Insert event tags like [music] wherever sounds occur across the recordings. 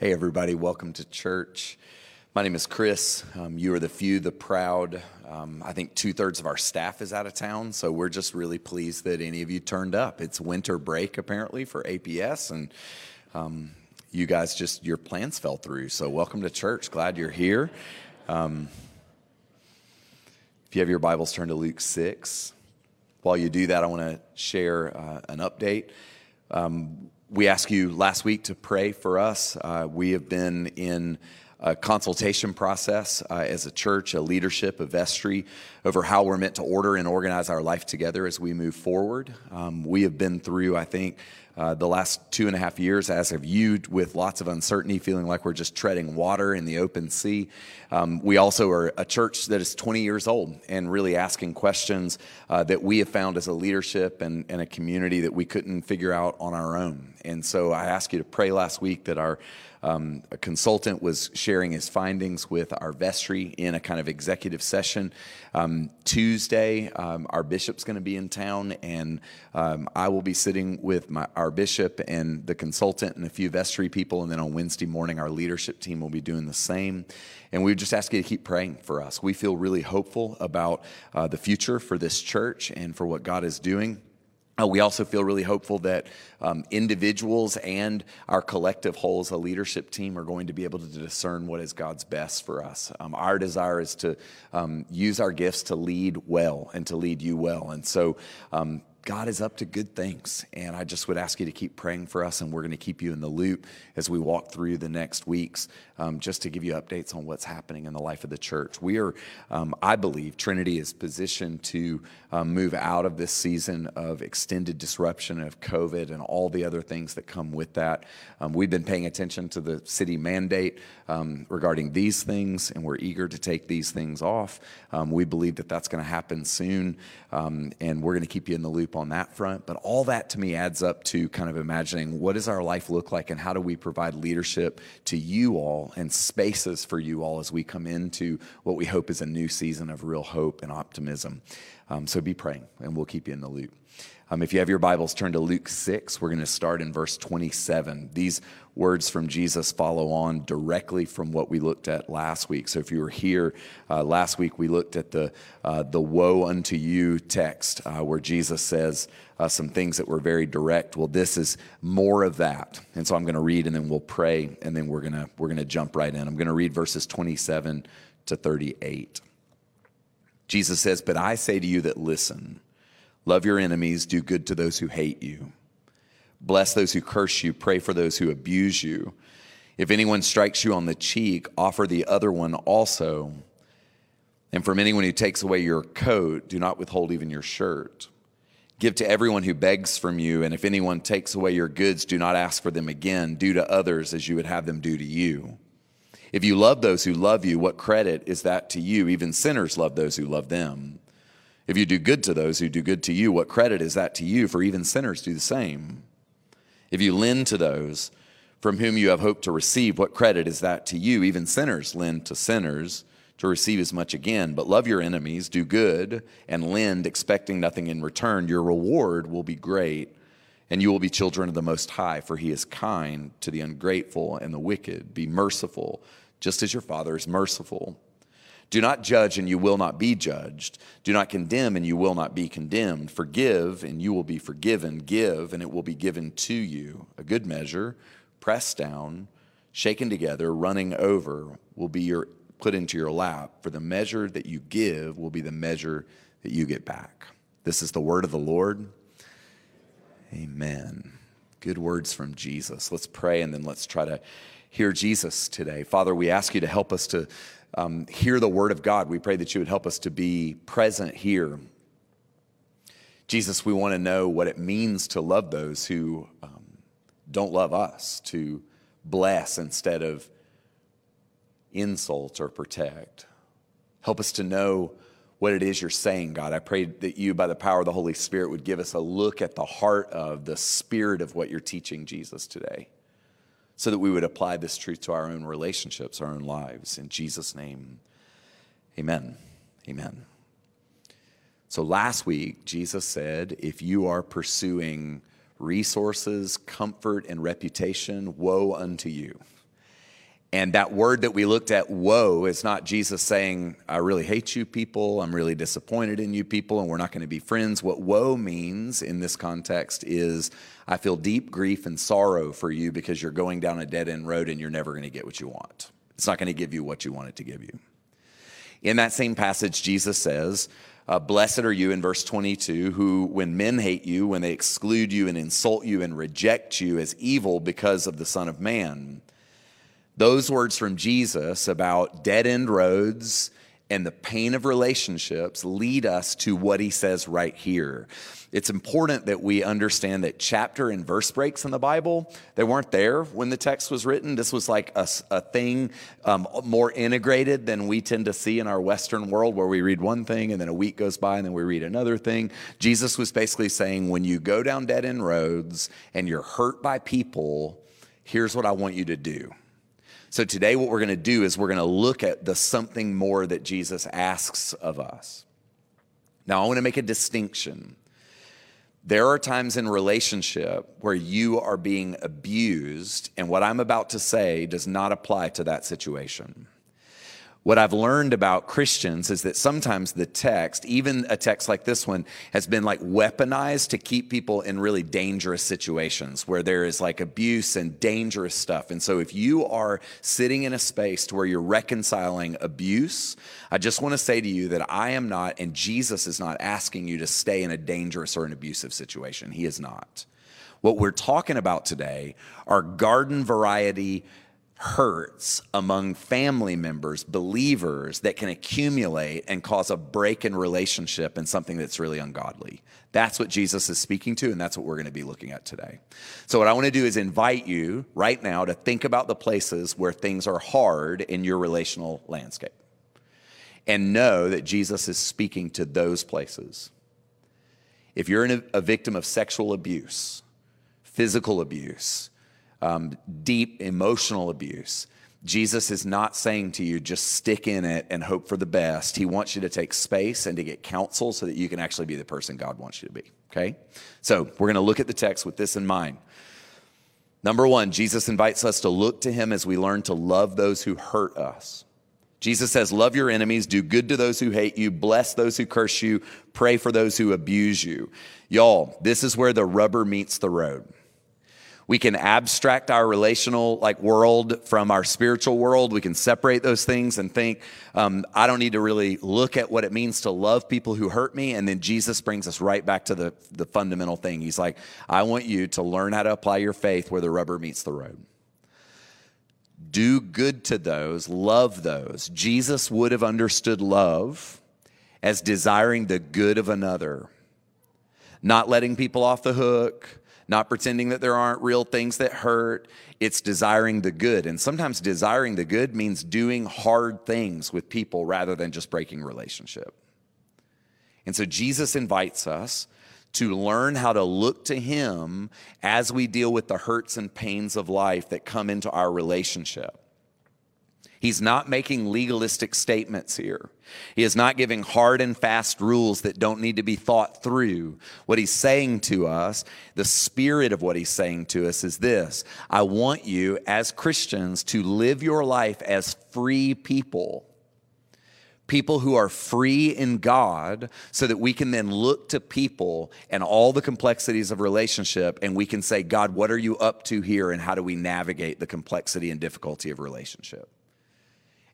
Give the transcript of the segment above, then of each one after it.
Hey, everybody, welcome to church. My name is Chris. Um, you are the few, the proud. Um, I think two thirds of our staff is out of town, so we're just really pleased that any of you turned up. It's winter break, apparently, for APS, and um, you guys just, your plans fell through. So, welcome to church. Glad you're here. Um, if you have your Bibles, turn to Luke 6. While you do that, I want to share uh, an update. Um, we asked you last week to pray for us. Uh, we have been in a consultation process uh, as a church, a leadership, a vestry, over how we're meant to order and organize our life together as we move forward. Um, we have been through, I think, uh, the last two and a half years, as have you, with lots of uncertainty, feeling like we're just treading water in the open sea. Um, we also are a church that is 20 years old and really asking questions uh, that we have found as a leadership and, and a community that we couldn't figure out on our own. And so I asked you to pray last week that our um, a consultant was sharing his findings with our vestry in a kind of executive session. Um, Tuesday, um, our bishop's going to be in town, and um, I will be sitting with my, our bishop and the consultant and a few vestry people. And then on Wednesday morning, our leadership team will be doing the same. And we just ask you to keep praying for us. We feel really hopeful about uh, the future for this church and for what God is doing. Uh, we also feel really hopeful that um, individuals and our collective whole as a leadership team are going to be able to discern what is God's best for us. Um, our desire is to um, use our gifts to lead well and to lead you well. And so um, God is up to good things. And I just would ask you to keep praying for us, and we're going to keep you in the loop as we walk through the next weeks, um, just to give you updates on what's happening in the life of the church. We are, um, I believe, Trinity is positioned to um, move out of this season of extended disruption of COVID and all the other things that come with that. Um, we've been paying attention to the city mandate um, regarding these things, and we're eager to take these things off. Um, we believe that that's going to happen soon, and we're going to keep you in the loop on that front. But all that to me adds up to kind of imagining what does our life look like and how do we provide leadership to you all and spaces for you all as we come into what we hope is a new season of real hope and optimism. Um, so be praying and we'll keep you in the loop. Um, if you have your Bibles, turn to Luke 6. We're going to start in verse 27. These words from Jesus follow on directly from what we looked at last week. So if you were here uh, last week, we looked at the, uh, the woe unto you text uh, where Jesus says uh, some things that were very direct. Well, this is more of that. And so I'm going to read and then we'll pray and then we're going to we're going to jump right in. I'm going to read verses 27 to 38. Jesus says, But I say to you that listen, Love your enemies, do good to those who hate you. Bless those who curse you, pray for those who abuse you. If anyone strikes you on the cheek, offer the other one also. And from anyone who takes away your coat, do not withhold even your shirt. Give to everyone who begs from you, and if anyone takes away your goods, do not ask for them again. Do to others as you would have them do to you. If you love those who love you, what credit is that to you? Even sinners love those who love them. If you do good to those who do good to you, what credit is that to you? For even sinners do the same. If you lend to those from whom you have hoped to receive, what credit is that to you? Even sinners lend to sinners to receive as much again. But love your enemies, do good, and lend, expecting nothing in return. Your reward will be great, and you will be children of the Most High, for He is kind to the ungrateful and the wicked. Be merciful, just as your Father is merciful. Do not judge, and you will not be judged. Do not condemn, and you will not be condemned. Forgive, and you will be forgiven. Give, and it will be given to you. A good measure, pressed down, shaken together, running over, will be your, put into your lap. For the measure that you give will be the measure that you get back. This is the word of the Lord. Amen. Good words from Jesus. Let's pray, and then let's try to hear Jesus today. Father, we ask you to help us to um, hear the word of God. We pray that you would help us to be present here. Jesus, we want to know what it means to love those who um, don't love us, to bless instead of insult or protect. Help us to know what it is you're saying, God. I pray that you, by the power of the Holy Spirit, would give us a look at the heart of the spirit of what you're teaching, Jesus, today so that we would apply this truth to our own relationships, our own lives. In Jesus' name, amen. Amen. So last week, Jesus said, if you are pursuing resources, comfort, and reputation, woe unto you. And that word that we looked at, woe, is not Jesus saying, I really hate you people, I'm really disappointed in you people, and we're not going to be friends. What woe means in this context is, I feel deep grief and sorrow for you because you're going down a dead end road and you're never going to get what you want. It's not going to give you what you want it to give you. In that same passage, Jesus says, uh, Blessed are you in verse 22, who, when men hate you, when they exclude you and insult you and reject you as evil because of the Son of Man those words from Jesus about dead end roads and the pain of relationships lead us to what he says right here. It's important that we understand that chapter and verse breaks in the Bible, they weren't there when the text was written. This was like a, a thing um, more integrated than we tend to see in our Western world, where we read one thing and then a week goes by and then we read another thing. Jesus was basically saying, when you go down dead end roads and you're hurt by people, here's what I want you to do. So today, what we're going to do is we're going to look at the something more that Jesus asks of us. Now, I want to make a distinction. There are times in relationship where you are being abused, and what I'm about to say does not apply to that situation. What I've learned about Christians is that sometimes the text, even a text like this one, has been like weaponized to keep people in really dangerous situations where there is like abuse and dangerous stuff. And so if you are sitting in a space to where you're reconciling abuse, I just want to say to you that I am not, and Jesus is not asking you to stay in a dangerous or an abusive situation. He is not. What we're talking about today are garden variety hurts among family members, believers that can accumulate and cause a break in relationship and something that's really ungodly. That's what Jesus is speaking to, and that's what we're going to be looking at today. So, what I want to do is invite you right now to think about the places where things are hard in your relational landscape and know that Jesus is speaking to those places. If you're a, victim of sexual abuse, physical abuse, um, deep emotional abuse. Jesus is not saying to you, just stick in it and hope for the best. He wants you to take space and to get counsel so that you can actually be the person God wants you to be. Okay? So we're going to look at the text with this in mind. Number one, Jesus invites us to look to him as we learn to love those who hurt us. Jesus says, Love your enemies, do good to those who hate you, bless those who curse you, pray for those who abuse you. Y'all, this is where the rubber meets the road. We can abstract our relational like world from our spiritual world. We can separate those things and think, um, I don't need to really look at what it means to love people who hurt me. And then Jesus brings us right back to the, the fundamental thing. He's like, I want you to learn how to apply your faith where the rubber meets the road do good to those, love those. Jesus would have understood love as desiring the good of another, not letting people off the hook, not pretending that there aren't real things that hurt. It's desiring the good. And sometimes desiring the good means doing hard things with people rather than just breaking relationship. And so Jesus invites us to learn how to look to Him as we deal with the hurts and pains of life that come into our relationship. He's not making legalistic statements here. He is not giving hard and fast rules that don't need to be thought through. What he's saying to us, the spirit of what he's saying to us is this I want you as Christians to live your life as free people. People who are free in God, so that we can then look to people and all the complexities of relationship and we can say, God, what are you up to here and how do we navigate the complexity and difficulty of relationship?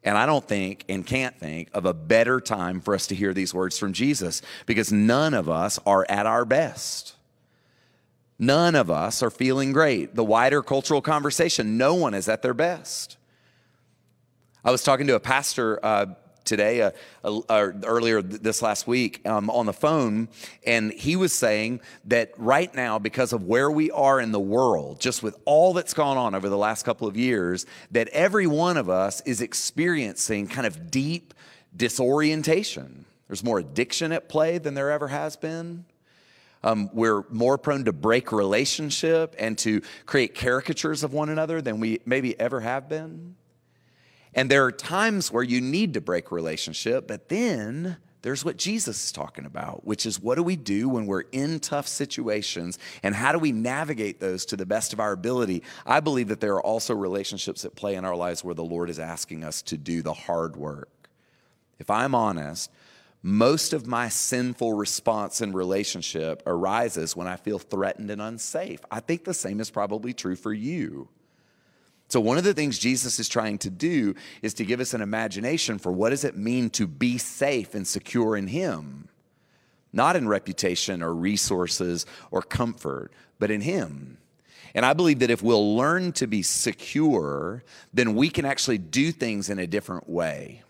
And I don't think and can't think of a better time for us to hear these words from Jesus because none of us are at our best. None of us are feeling great. The wider cultural conversation, no one is at their best. I was talking to a pastor uh, today, uh, uh, earlier this last week, um, on the phone, and he was saying that right now, because of where we are in the world, just with all that's gone on over the last couple of years, that every one of us is experiencing kind of deep disorientation. There's more addiction at play than there ever has been. Um, we're more prone to break relationship and to create caricatures of one another than we maybe ever have been. And there are times where you need to break relationship, but then there's what Jesus is talking about, which is what do we do when we're in tough situations and how do we navigate those to the best of our ability? I believe that there are also relationships that play in our lives where the Lord is asking us to do the hard work. If I'm honest, most of my sinful response in relationship arises when I feel threatened and unsafe. I think the same is probably true for you. So, one of the things Jesus is trying to do is to give us an imagination for what does it mean to be safe and secure in Him? Not in reputation or resources or comfort, but in Him. And I believe that if we'll learn to be secure, then we can actually do things in a different way.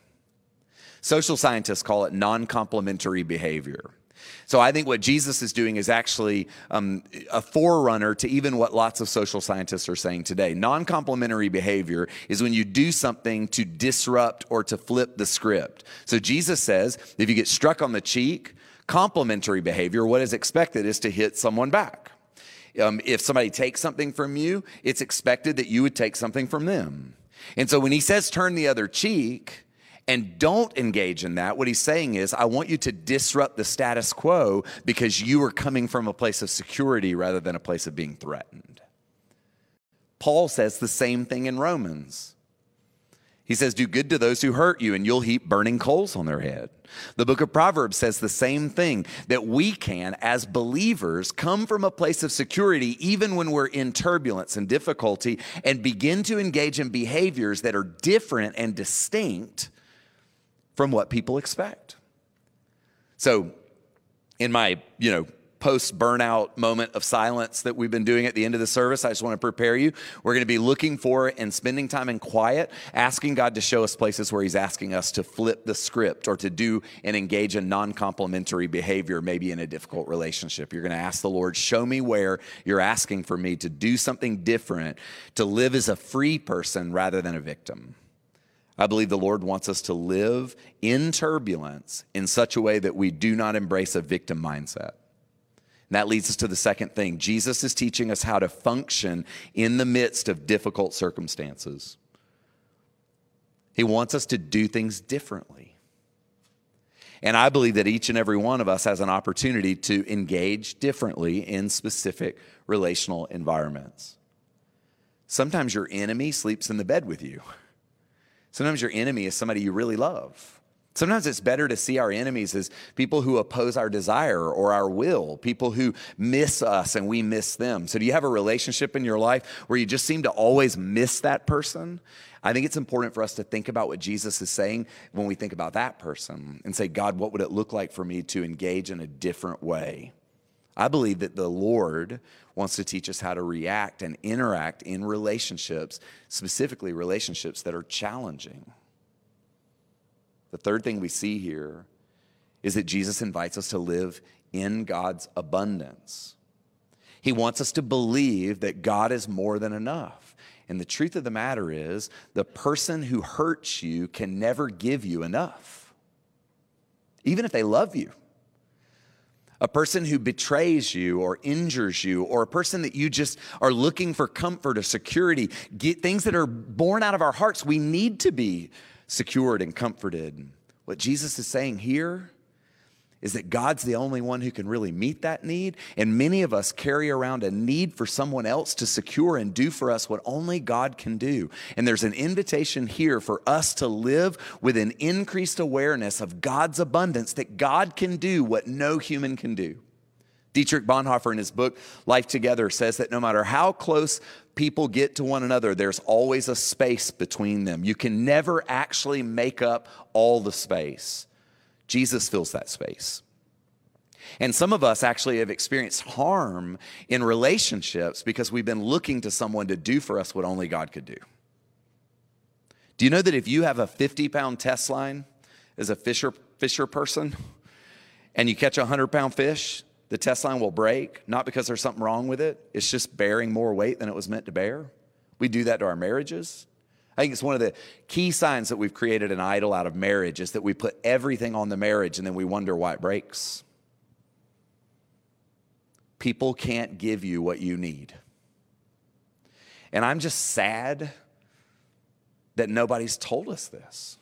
Social scientists call it non complementary behavior. So I think what Jesus is doing is actually um, a forerunner to even what lots of social scientists are saying today. Non complementary behavior is when you do something to disrupt or to flip the script. So Jesus says if you get struck on the cheek, complementary behavior, what is expected is to hit someone back. Um, if somebody takes something from you, it's expected that you would take something from them. And so when he says turn the other cheek, and don't engage in that, what he's saying is, I want you to disrupt the status quo because you are coming from a place of security rather than a place of being threatened. Paul says the same thing in Romans. He says, Do good to those who hurt you, and you'll heap burning coals on their head. The book of Proverbs says the same thing that we can, as believers, come from a place of security even when we're in turbulence and difficulty and begin to engage in behaviors that are different and distinct from what people expect. So, in my, you know, post burnout moment of silence that we've been doing at the end of the service, I just want to prepare you. We're going to be looking for and spending time in quiet, asking God to show us places where He's asking us to flip the script or to do and engage in non complementary behavior, maybe in a difficult relationship. You're going to ask the Lord, show me where you're asking for me to do something different, to live as a free person rather than a victim. I believe the Lord wants us to live in turbulence in such a way that we do not embrace a victim mindset. And that leads us to the second thing. Jesus is teaching us how to function in the midst of difficult circumstances. He wants us to do things differently. And I believe that each and every one of us has an opportunity to engage differently in specific relational environments. Sometimes your enemy sleeps in the bed with you. [laughs] Sometimes your enemy is somebody you really love. Sometimes it's better to see our enemies as people who oppose our desire or our will, people who miss us and we miss them. So, do you have a relationship in your life where you just seem to always miss that person? I think it's important for us to think about what Jesus is saying when we think about that person and say, God, what would it look like for me to engage in a different way? I believe that the Lord wants to teach us how to react and interact in relationships, specifically relationships that are challenging. The third thing we see here is that Jesus invites us to live in God's abundance. He wants us to believe that God is more than enough. And the truth of the matter is, the person who hurts you can never give you enough, even if they love you a person who betrays you or injures you, or a person that you just are looking for comfort or security, get things that are born out of our hearts, we need to be secured and comforted. What Jesus is saying here is that God's the only one who can really meet that need. And many of us carry around a need for someone else to secure and do for us what only God can do. And there's an invitation here for us to live with an increased awareness of God's abundance, that God can do what no human can do. Dietrich Bonhoeffer, in his book Life Together, says that no matter how close people get to one another, there's always a space between them. You can never actually make up all the space. Jesus fills that space. And some of us actually have experienced harm in relationships because we've been looking to someone to do for us what only God could do. Do you know that if you have a 50 pound test line as a fisher, fisher person and you catch a 100 pound fish, the test line will break, not because there's something wrong with it, it's just bearing more weight than it was meant to bear. We do that to our marriages. I think it's one of the key signs that we've created an idol out of marriage is that we put everything on the marriage and then we wonder why it breaks. People can't give you what you need. And I'm just sad that nobody's told us this.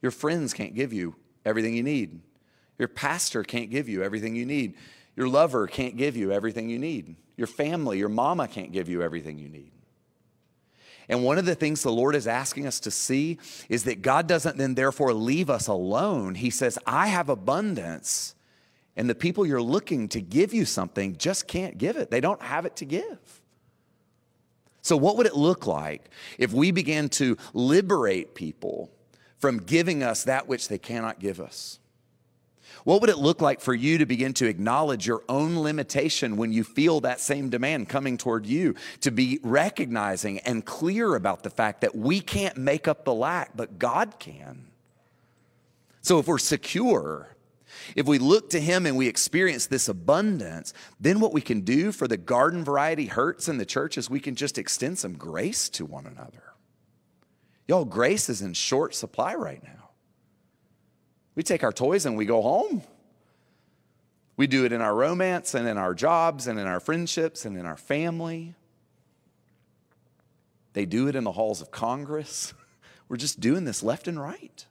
Your friends can't give you everything you need. Your pastor can't give you everything you need. Your lover can't give you everything you need. Your family, your mama can't give you everything you need. And one of the things the Lord is asking us to see is that God doesn't then therefore leave us alone. He says, I have abundance. And the people you're looking to give you something just can't give it, they don't have it to give. So, what would it look like if we began to liberate people from giving us that which they cannot give us? What would it look like for you to begin to acknowledge your own limitation when you feel that same demand coming toward you? To be recognizing and clear about the fact that we can't make up the lack, but God can. So if we're secure, if we look to Him and we experience this abundance, then what we can do for the garden variety hurts in the church is we can just extend some grace to one another. Y'all, grace is in short supply right now. We take our toys and we go home. We do it in our romance and in our jobs and in our friendships and in our family. They do it in the halls of Congress. [laughs] We're just doing this left and right.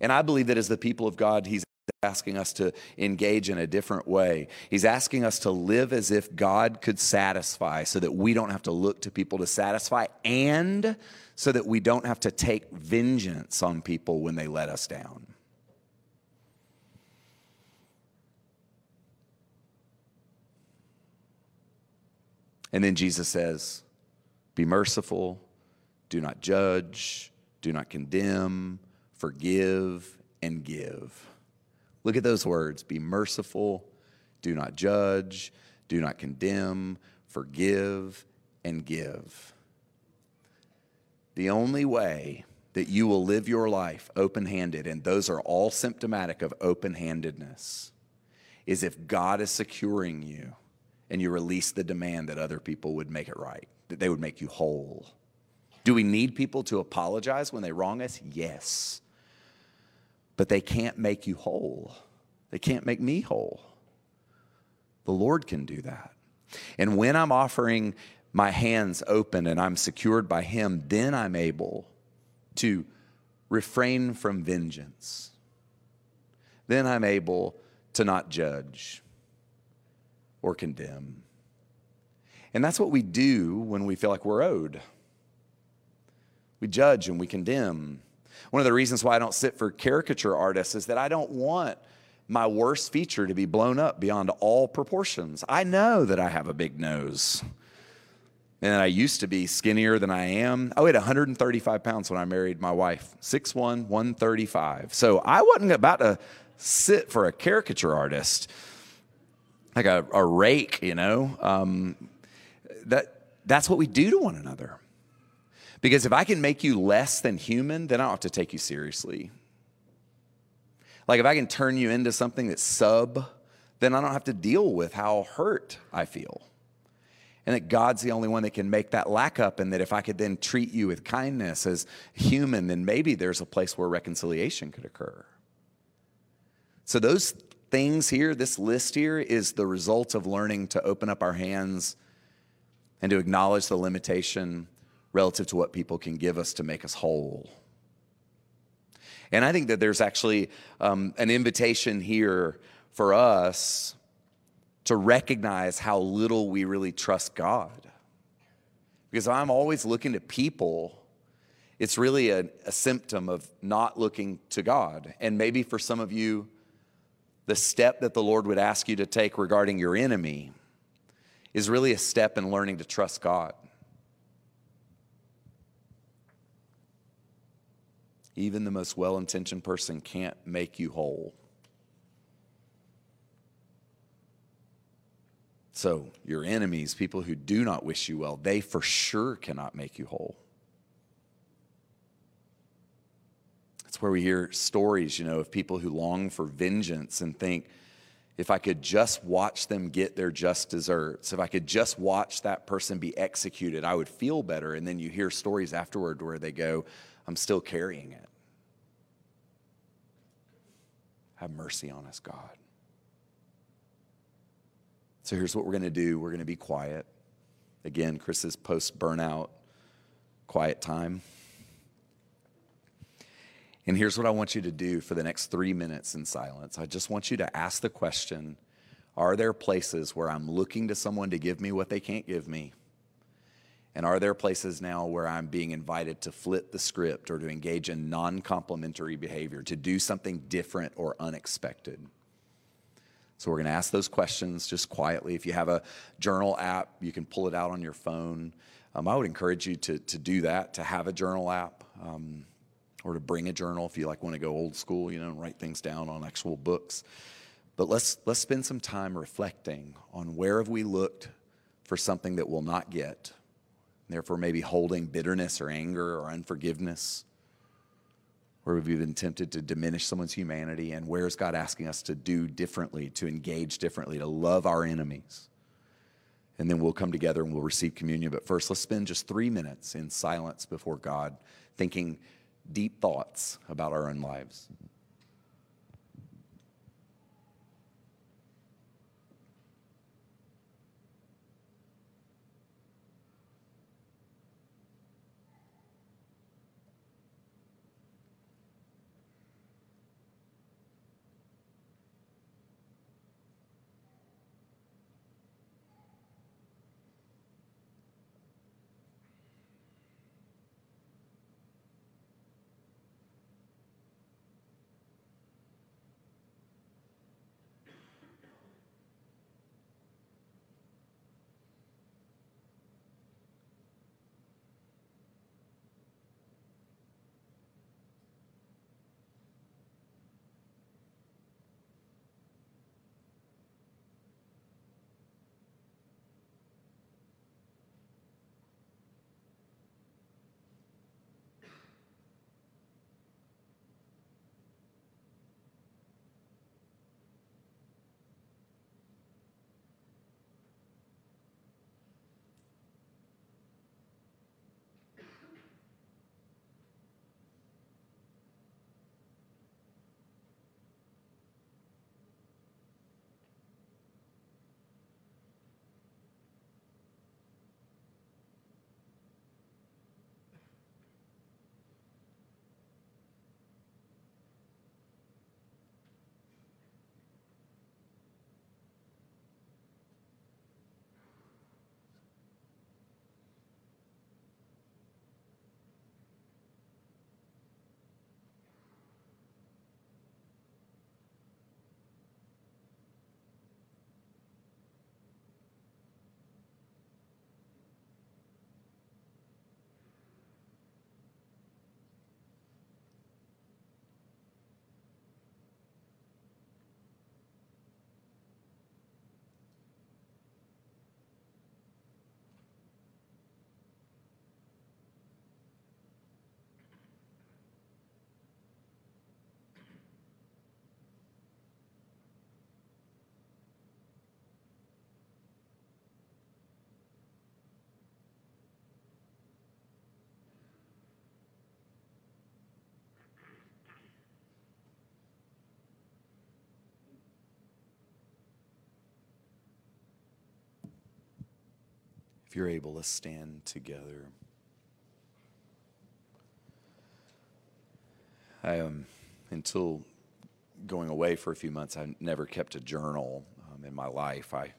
And I believe that as the people of God, He's asking us to engage in a different way. He's asking us to live as if God could satisfy so that we don't have to look to people to satisfy and so that we don't have to take vengeance on people when they let us down. And then Jesus says, Be merciful, do not judge, do not condemn, forgive, and give. Look at those words be merciful, do not judge, do not condemn, forgive, and give. The only way that you will live your life open handed, and those are all symptomatic of open handedness, is if God is securing you and you release the demand that other people would make it right, that they would make you whole. Do we need people to apologize when they wrong us? Yes. But they can't make you whole. They can't make me whole. The Lord can do that. And when I'm offering my hands open and I'm secured by Him, then I'm able to refrain from vengeance. Then I'm able to not judge or condemn. And that's what we do when we feel like we're owed. We judge and we condemn. One of the reasons why I don't sit for caricature artists is that I don't want my worst feature to be blown up beyond all proportions. I know that I have a big nose and I used to be skinnier than I am. I weighed 135 pounds when I married my wife, 6'1, 135. So I wasn't about to sit for a caricature artist, like a, a rake, you know. Um, that, that's what we do to one another. Because if I can make you less than human, then I don't have to take you seriously. Like if I can turn you into something that's sub, then I don't have to deal with how hurt I feel and that God's the only one that can make that lack up, and that if I could then treat you with kindness as human, then maybe there's a place where reconciliation could occur. So, those things here, this list here, is the result of learning to open up our hands and to acknowledge the limitation relative to what people can give us to make us whole. And I think that there's actually um, an invitation here for us to recognize how little we really trust God. Because I'm always looking to people, it's really a, a, symptom of not looking to God. And maybe for some of you, the step that the Lord would ask you to take regarding your enemy is really a step in learning to trust God. Even the most well intentioned person can't make you whole. So, your enemies, people who do not wish you well, they for sure cannot make you whole. That's where we hear stories, you know, of people who long for vengeance and think, if I could just watch them get their just desserts, if I could just watch that person be executed, I would feel better. And then you hear stories afterward where they go, I'm still carrying it. Have mercy on us, God. So here's what we're going to do we're going to be quiet. Again, Chris's post burnout quiet time. And here's what I want you to do for the next three minutes in silence. I just want you to ask the question Are there places where I'm looking to someone to give me what they can't give me? And are there places now where I'm being invited to flip the script or to engage in non complementary behavior, to do something different or unexpected? So we're going to ask those questions just quietly. If you have a journal app, you can pull it out on your phone. Um, I would encourage you to, to do that, to have a journal app, um, or to bring a journal if you like want to go old school, you know, and write things down on actual books. But let's let's spend some time reflecting on where have we looked for something that we'll not get therefore maybe holding bitterness or anger or unforgiveness, where we've been tempted to diminish someone's humanity, and where is God asking us to do differently, to engage differently, to love our enemies? And then we'll come together and we'll receive communion. But first, let's spend just three minutes in silence before God, thinking deep thoughts about our own lives. You're able, let's stand together. I um, until going away for a few months, I never kept a journal um, in my life. I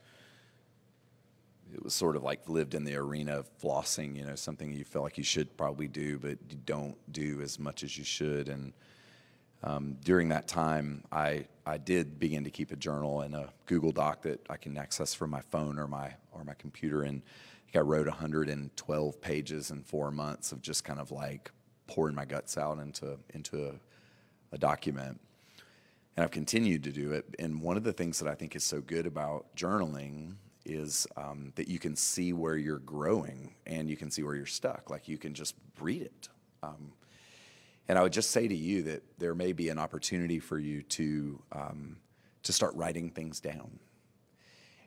it was sort of like lived in the arena of flossing, you know, something you feel like you should probably do, but you don't do as much as you should. And um, during that time, I I did begin to keep a journal in a Google Doc that I can access from my phone or my or my computer. And I wrote 112 pages in four months of just kind of like pouring my guts out into into a, a document. And I've continued to do it. And one of the things that I think is so good about journaling is um, that you can see where you're growing and you can see where you're stuck. Like you can just read it. Um, and I would just say to you that there may be an opportunity for you to um, to start writing things down.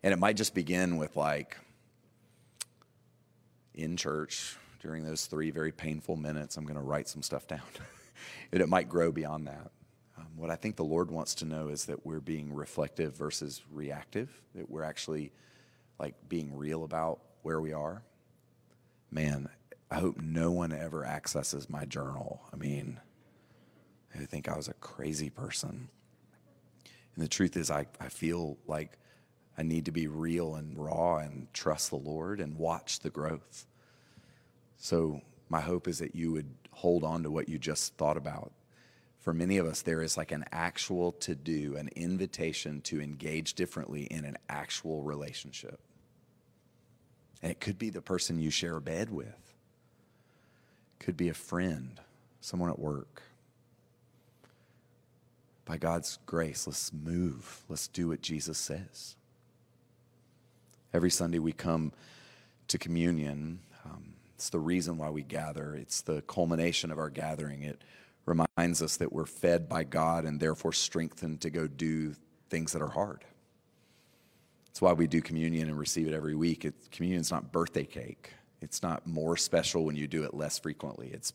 And it might just begin with like in church during those three very painful minutes, I'm going to write some stuff down. [laughs] and it might grow beyond that. Um, what I think the Lord wants to know is that we're being reflective versus reactive, that we're actually like being real about where we are. Man, I hope no one ever accesses my journal. I mean, I think I was a crazy person. And the truth is, I, I feel like I need to be real and raw and trust the Lord and watch the growth. So, my hope is that you would hold on to what you just thought about. For many of us, there is like an actual to do, an invitation to engage differently in an actual relationship. And it could be the person you share a bed with, it could be a friend, someone at work by God's grace, let's move. Let's do what Jesus says. Every Sunday we come to communion. It's the reason why we gather, it's the culmination of our gathering. It reminds us that we're fed by God and therefore strengthened to go do things that are hard. That's why we do communion and receive it every week. It, communion's not birthday cake. It's not more special when you do it less frequently. It's,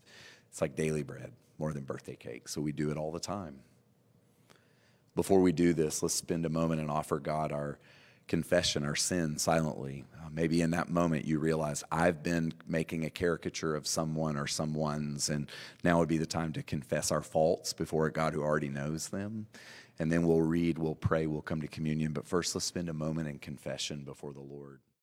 it's like daily bread more than birthday cake. So we do it all the time. Before we do this, let's spend a moment and offer God our confession, our sin silently. Uh, maybe in that moment you realize I've been making a caricature of someone or someone's, and now would be the time to confess our faults before a God who already knows them. And then we'll read, we'll pray, we'll come to communion. But first, let's spend a moment in confession before the Lord.